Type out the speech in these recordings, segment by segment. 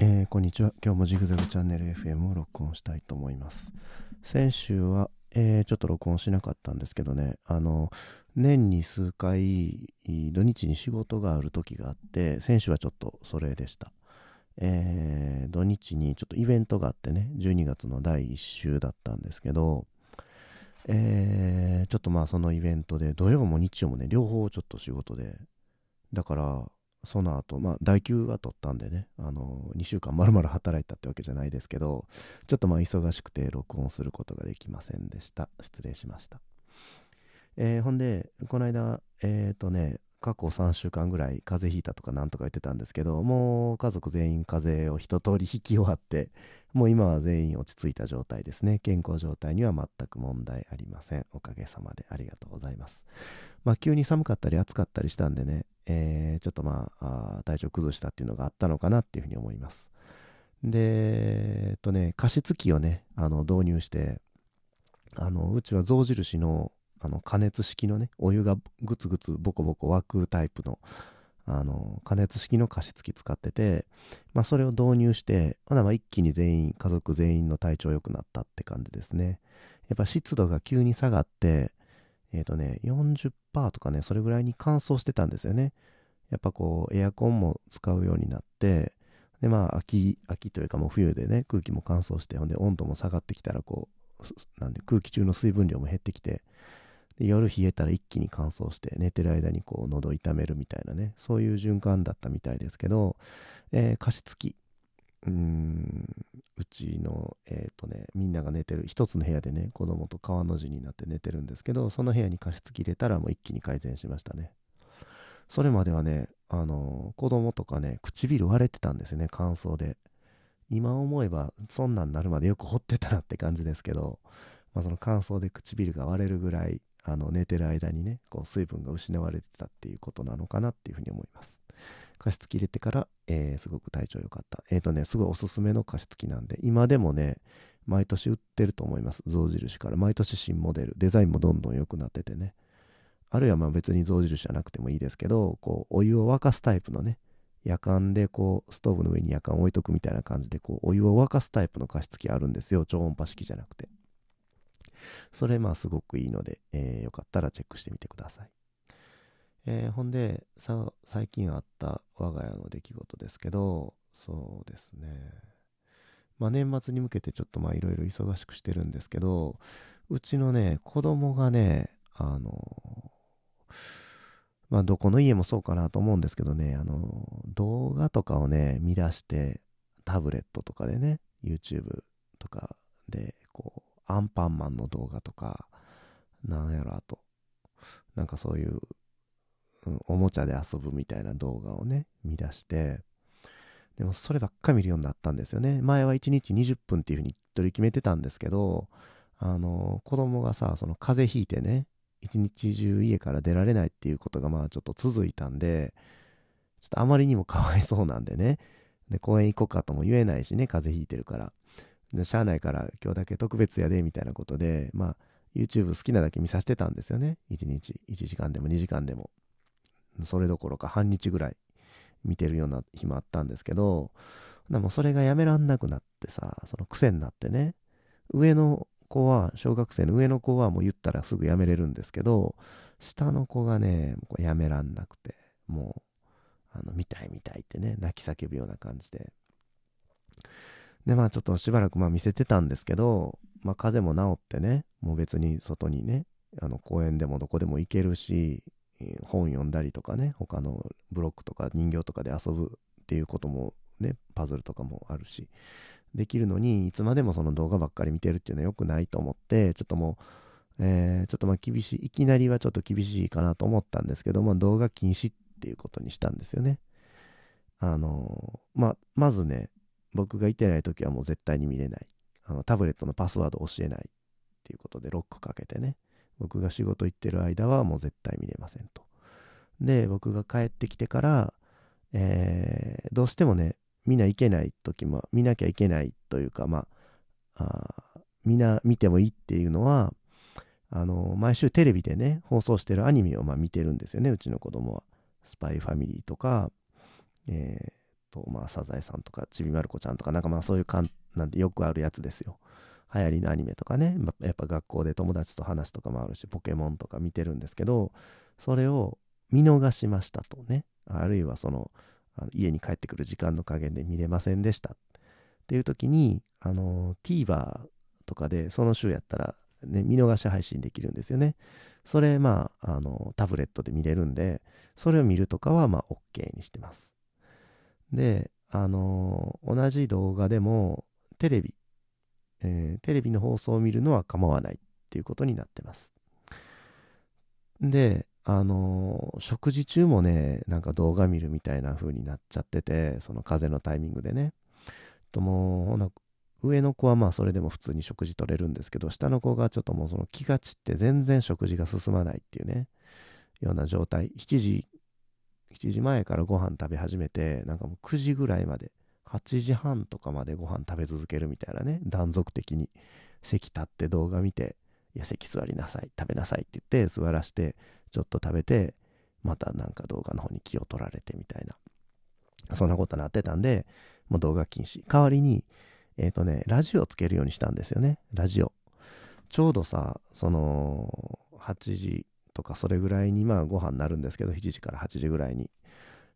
えーこんにちは。今日もジグザグチャンネル FM を録音したいと思います。先週は、えーちょっと録音しなかったんですけどね、あの、年に数回、土日に仕事がある時があって、先週はちょっとそれでした。えー土日にちょっとイベントがあってね、12月の第1週だったんですけど、えーちょっとまあそのイベントで、土曜も日曜もね、両方ちょっと仕事で、だから、その後、まあ、代休は取ったんでね、あの、2週間まるまる働いたってわけじゃないですけど、ちょっとまあ、忙しくて録音することができませんでした。失礼しました。えーほんで、この間、えっ、とね、過去3週間ぐらい風邪ひいたとかなんとか言ってたんですけど、もう家族全員風邪を一通り引き終わって、もう今は全員落ち着いた状態ですね。健康状態には全く問題ありません。おかげさまでありがとうございます。まあ、急に寒かったり暑かったりしたんでね、えーちょっとまあ体調崩したっていうのがあったのかなっていうふうに思います。で、えっとね、加湿器をね、あの導入して、あのうちは象印のあの加熱式のね、お湯がグツグツボコボコ沸くタイプのあの加熱式の加湿器使ってて、まあ、それを導入して、ほなまあ一気に全員、家族全員の体調良くなったって感じですね。やっぱ湿度が急に下がって、えっ、とね、40%とかね、それぐらいに乾燥してたんですよね。やっぱこう、エアコンも使うようになって、で、まあ、秋、秋というかもう冬でね、空気も乾燥して、ほんで温度も下がってきたら、こう、なんで空気中の水分量も減ってきて、で夜冷えたら一気に乾燥して、寝てる間にこう、喉痛めるみたいなね、そういう循環だったみたいですけど、えー加湿器、うん、うちの、えっ、とね、みんなが寝てる、一つの部屋でね、子供と川の字になって寝てるんですけど、その部屋に加湿器入れたらもう一気に改善しましたね。それまではね、あの子供とかね、唇割れてたんですよね、乾燥で。今思えば、そんなんなるまでよく掘ってたなって感じですけど、まあ、その乾燥で唇が割れるぐらい、あの寝てる間にね、こう水分が失われてたっていうことなのかなっていうふうに思います。加湿器入れてから、えーすごく体調良かった。えっ、とね、すごいおすすめの加湿器なんで、今でもね、毎年売ってると思います。象印から。毎年新モデル。デザインもどんどん良くなっててね。あるいはまあ別に象印じゃなくてもいいですけど、こう、お湯を沸かすタイプのね、夜間でこう、ストーブの上に夜間置いとくみたいな感じで、こう、お湯を沸かすタイプの加湿器あるんですよ。超音波式じゃなくて。それまあすごくいいので、えーよかったらチェックしてみてください。えーほんでさ、最近あった我が家の出来事ですけど、そうですね。まあ年末に向けてちょっとまあいろいろ忙しくしてるんですけど、うちのね、子供がね、あの、まあどこの家もそうかなと思うんですけどね、あの、動画とかをね、見出して、タブレットとかでね、YouTube とかで、こう、アンパンマンの動画とか、なんやろ、あと、なんかそういう、おもちゃで遊ぶみたいな動画をね、見出して、でもそればっか見るようになったんですよね。前は1日20分っていうふうに取り決めてたんですけど、あの、子供がさ、その風邪ひいてね、一日中家から出られないっていうことがまあちょっと続いたんで、ちょっとあまりにもかわいそうなんでね、で、公園行こうかとも言えないしね、風邪ひいてるから。でしゃあないから今日だけ特別やで、みたいなことで、まあ、YouTube 好きなだけ見させてたんですよね。1日、1時間でも2時間でも。それどころか半日ぐらい見てるような日もあったんですけど、でもそれがやめらんなくなってさ、その癖になってね、上の子は、小学生の上の子はもう言ったらすぐやめれるんですけど、下の子がね、やめらんなくて、もう、あの、見たい見たいってね、泣き叫ぶような感じで。で、まあちょっとしばらくまあ見せてたんですけど、まあ風邪も治ってね、もう別に外にね、あの公園でもどこでも行けるし、本読んだりとかね、他のブロックとか人形とかで遊ぶっていうこともね、パズルとかもあるし、できるのに、いつまでもその動画ばっかり見てるっていうのは良くないと思って、ちょっともう、えーちょっとまあ厳しい、いきなりはちょっと厳しいかなと思ったんですけども、動画禁止っていうことにしたんですよね。あのーまあ、まずね、僕がいてない時はもう絶対に見れない。あのタブレットのパスワード教えないっていうことでロックかけてね。僕が仕事行ってる間はもう絶対見れませんと。で、僕が帰ってきてから、えーどうしてもね、見ないけない時も、見なきゃいけないというか、まあ、あみんな見てもいいっていうのは、あの毎週テレビでね、放送してるアニメをまあ見てるんですよね、うちの子供は。スパイファミリーとか、えーと、まあ、サザエさんとか、ちびまる子ちゃんとか、なんかまあそういうかん、なんてよくあるやつですよ。流行りのアニメとかね、やっぱ学校で友達と話とかもあるし、ポケモンとか見てるんですけど、それを見逃しましたとね、あるいはその、あの家に帰ってくる時間の加減で見れませんでしたっていう時に、あの、TVer とかでその週やったら、ね、見逃し配信できるんですよね。それ、まあ、あの、タブレットで見れるんで、それを見るとかは、まあ、OK にしてます。で、あの、同じ動画でも、テレビ、えー、テレビの放送を見るのは構わないっていうことになってます。で、あのー、食事中もね、なんか動画見るみたいな風になっちゃってて、その風のタイミングでね。ともう、上の子はまあそれでも普通に食事取れるんですけど、下の子がちょっともうその気が散って全然食事が進まないっていうね、ような状態。7時、7時前からご飯食べ始めて、なんかもう9時ぐらいまで8時半とかまでご飯食べ続けるみたいなね、断続的に席立って動画見て、いや、席座りなさい、食べなさいって言って座らして、ちょっと食べて、またなんか動画の方に気を取られてみたいな。そんなことになってたんで、もう動画禁止。代わりに、えっ、ー、とね、ラジオつけるようにしたんですよね。ラジオ。ちょうどさ、その、8時とかそれぐらいにまあご飯になるんですけど、7時から8時ぐらいに。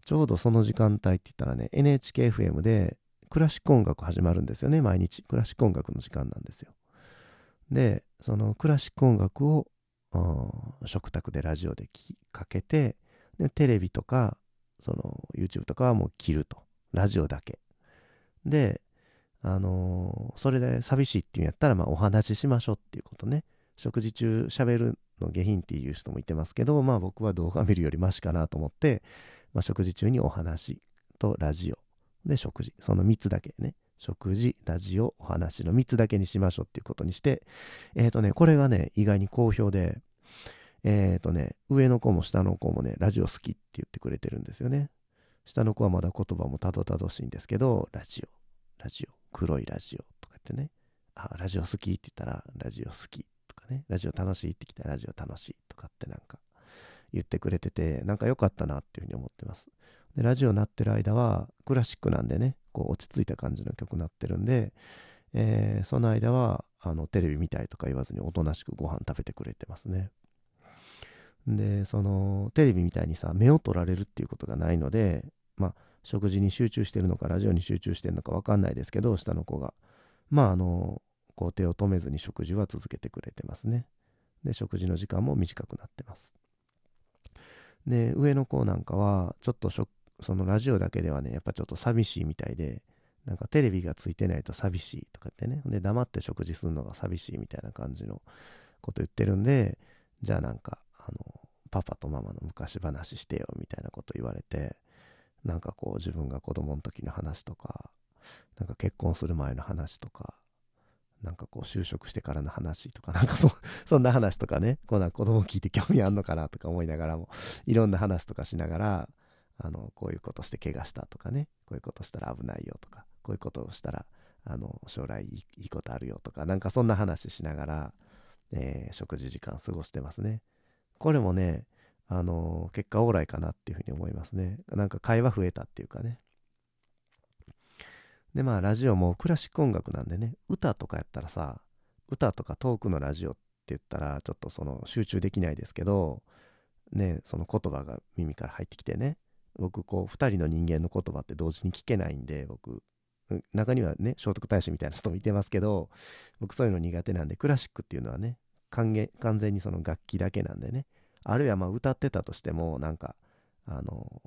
ちょうどその時間帯って言ったらね、NHKFM でクラシック音楽始まるんですよね、毎日。クラシック音楽の時間なんですよ。で、そのクラシック音楽を食卓でラジオでかけてで、テレビとか、その YouTube とかはもう切ると。ラジオだけ。で、あのー、それで寂しいっていうんやったら、まあお話ししましょうっていうことね。食事中喋るの下品っていう人もいてますけど、まあ僕は動画見るよりマシかなと思って、まあ、食事中にお話とラジオで食事。その3つだけね。食事ラジオお話の3つだけにしましょうっていうことにして。えっ、ー、とねこれがね意外に好評で。えっ、ー、とね上の子も下の子もねラジオ好きって言ってくれてるんですよね。下の子はまだ言葉もたどたどしいんですけどラジオラジオ黒いラジオとか言ってね。あラジオ好きって言ったらラジオ好きとかね。ラジオ楽しいって来たらラジオ楽しいとかってなんか。言ってくれてて、なんか良かったなっていうふうに思ってます。で、ラジオ鳴ってる間は、クラシックなんでね、こう落ち着いた感じの曲鳴ってるんで、えー、その間は、あの、テレビ見たいとか言わずにおとなしくご飯食べてくれてますね。で、その、テレビみたいにさ、目を取られるっていうことがないので、まあ、食事に集中してるのか、ラジオに集中してるのか分かんないですけど、下の子が。まあ、あの、こう手を止めずに食事は続けてくれてますね。で、食事の時間も短くなってます。で、上の子なんかは、ちょっとそのラジオだけではね、やっぱちょっと寂しいみたいで、なんかテレビがついてないと寂しいとかってね、で、黙って食事するのが寂しいみたいな感じのこと言ってるんで、じゃあなんか、あの、パパとママの昔話してよみたいなこと言われて、なんかこう自分が子供の時の話とか、なんか結婚する前の話とか、なんかこう就職してからの話とか、なんかそ、そんな話とかね、こんな子供聞いて興味あんのかなとか思いながらも、いろんな話とかしながら、あの、こういうことして怪我したとかね、こういうことしたら危ないよとか、こういうことをしたら、あの、将来いいことあるよとか、なんかそんな話しながら、えー、食事時間過ごしてますね。これもね、あの、結果オーライかなっていうふうに思いますね。なんか会話増えたっていうかね。で、まあ、ラジオもクラシック音楽なんでね、歌とかやったらさ、歌とかトークのラジオって言ったら、ちょっとその集中できないですけど、ね、その言葉が耳から入ってきてね、僕、こう、二人の人間の言葉って同時に聞けないんで、僕、中にはね、聖徳太子みたいな人もいてますけど、僕そういうの苦手なんで、クラシックっていうのはね、完全にその楽器だけなんでね、あるいはまあ歌ってたとしても、なんか、あの、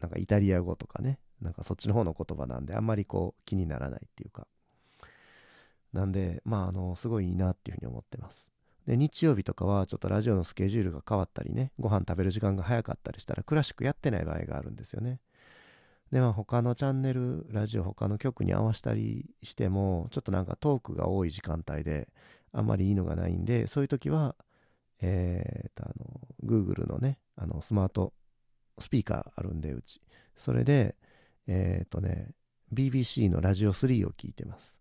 なんかイタリア語とかね、なんかそっちの方の言葉なんで、あんまりこう気にならないっていうか。なんで、まあ、あの、すごいいいなっていうふうに思ってます。で、日曜日とかはちょっとラジオのスケジュールが変わったりね、ご飯食べる時間が早かったりしたら、クラシックやってない場合があるんですよね。で、まあ、他のチャンネル、ラジオ、他の曲に合わせたりしても、ちょっとなんかトークが多い時間帯で、あんまりいいのがないんで、そういう時は、えー、と、あの、Google のね、あの、スマートスピーカーあるんで、うち。それで、えっ、ー、とね、BBC のラジオ3を聞いてます。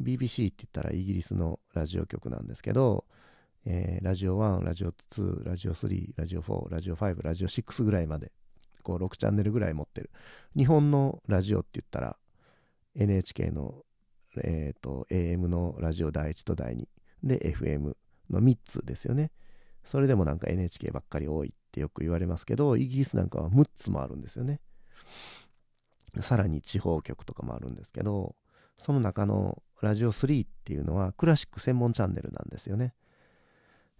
BBC って言ったらイギリスのラジオ局なんですけど、えー、ラジオ1、ラジオ2、ラジオ3、ラジオ4、ラジオ5、ラジオ6ぐらいまでこう6チャンネルぐらい持ってる。日本のラジオって言ったら NHK の、えーと、AM のラジオ第1と第2で FM の3つですよね。それでもなんか NHK ばっかり多いってよく言われますけど、イギリスなんかは6つもあるんですよね。さらに地方局とかもあるんですけど、その中のラジオ3っていうのはクラシック専門チャンネルなんですよね。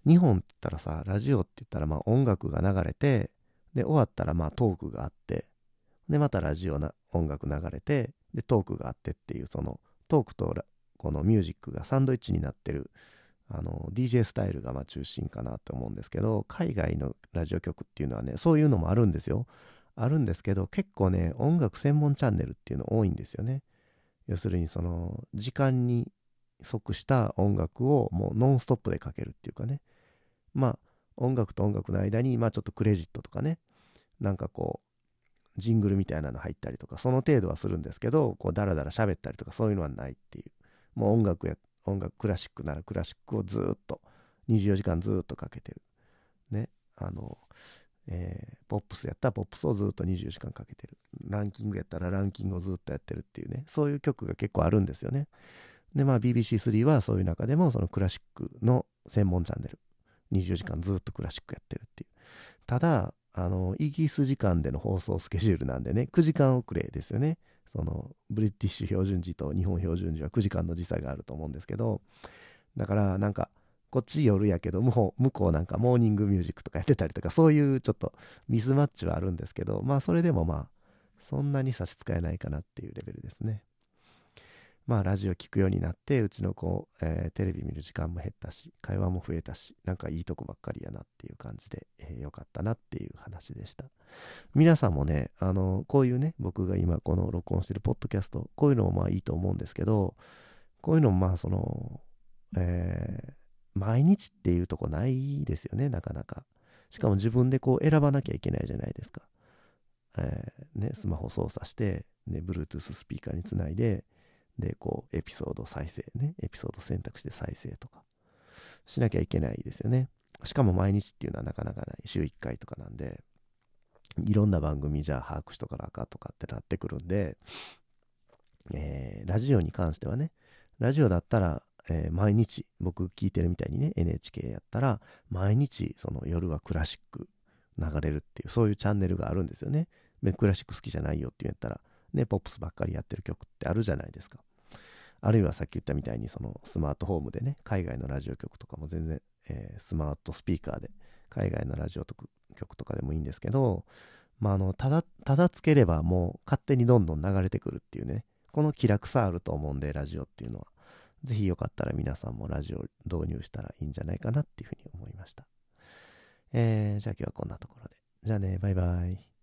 日本って言ったらさ、ラジオって言ったらまあ音楽が流れて、で、終わったらまあトークがあって、で、またラジオな音楽流れて、で、トークがあってっていう、そのトークとこのミュージックがサンドイッチになってる、あの、DJ スタイルがまあ中心かなと思うんですけど、海外のラジオ局っていうのはね、そういうのもあるんですよ。あるんですけど、結構ね、音楽専門チャンネルっていうの多いんですよね。要するにその時間に即した音楽をもうノンストップでかけるっていうかね。まあ音楽と音楽の間にまあちょっとクレジットとかね。なんかこうジングルみたいなの入ったりとかその程度はするんですけどこうダラダラ喋ったりとかそういうのはないっていう。もう音楽や音楽クラシックならクラシックをずっと24時間ずっとかけてる。ね。あのえー、ポップスやったらポップスをずっと24時間かけてる。ランキングやったらランキングをずっとやってるっていうね、そういう曲が結構あるんですよね。で、まあ BBC3 はそういう中でもそのクラシックの専門チャンネル、24時間ずっとクラシックやってるっていう。ただ、あの、イギリス時間での放送スケジュールなんでね、9時間遅れですよね。その、ブリティッシュ標準時と日本標準時は9時間の時差があると思うんですけど、だからなんか、こっち夜やけども 向こうなんかモーニングミュージックとかやってたりとかそういうちょっとミスマッチはあるんですけどまあそれでもまあそんなに差し支えないかなっていうレベルですね。まあラジオ聞くようになってうちの子、えー、テレビ見る時間も減ったし会話も増えたしなんかいいとこばっかりやなっていう感じで、えー、よかったなっていう話でした。皆さんもねあのこういうね僕が今この録音してるポッドキャストこういうのもまあいいと思うんですけどこういうのもまあそのえー毎日っていうとこないですよね、なかなか。しかも自分でこう選ばなきゃいけないじゃないですか。えー、ね、スマホ操作して、ね、Bluetooth スピーカーにつないで、で、こう、エピソード再生ね、エピソード選択して再生とか、しなきゃいけないですよね。しかも毎日っていうのはなかなかない。週1回とかなんで、いろんな番組じゃあ把握しとかなあかとかってなってくるんで、えー、ラジオに関してはね、ラジオだったらえー、毎日、僕聞いてるみたいにね、NHK やったら、毎日、その夜はクラシック流れるっていう、そういうチャンネルがあるんですよね。クラシック好きじゃないよって言ったら、ね、ポップスばっかりやってる曲ってあるじゃないですか。あるいはさっき言ったみたいに、そのスマートフォームでね、海外のラジオ局とかも全然、えー、スマートスピーカーで、海外のラジオ局とかでもいいんですけど、まあ、あの、ただ、ただつければもう勝手にどんどん流れてくるっていうね、この気楽さあると思うんで、ラジオっていうのは。ぜひよかったら皆さんもラジオ導入したらいいんじゃないかなっていうふうに思いました。えー、じゃあ今日はこんなところで。じゃあね、バイバイ。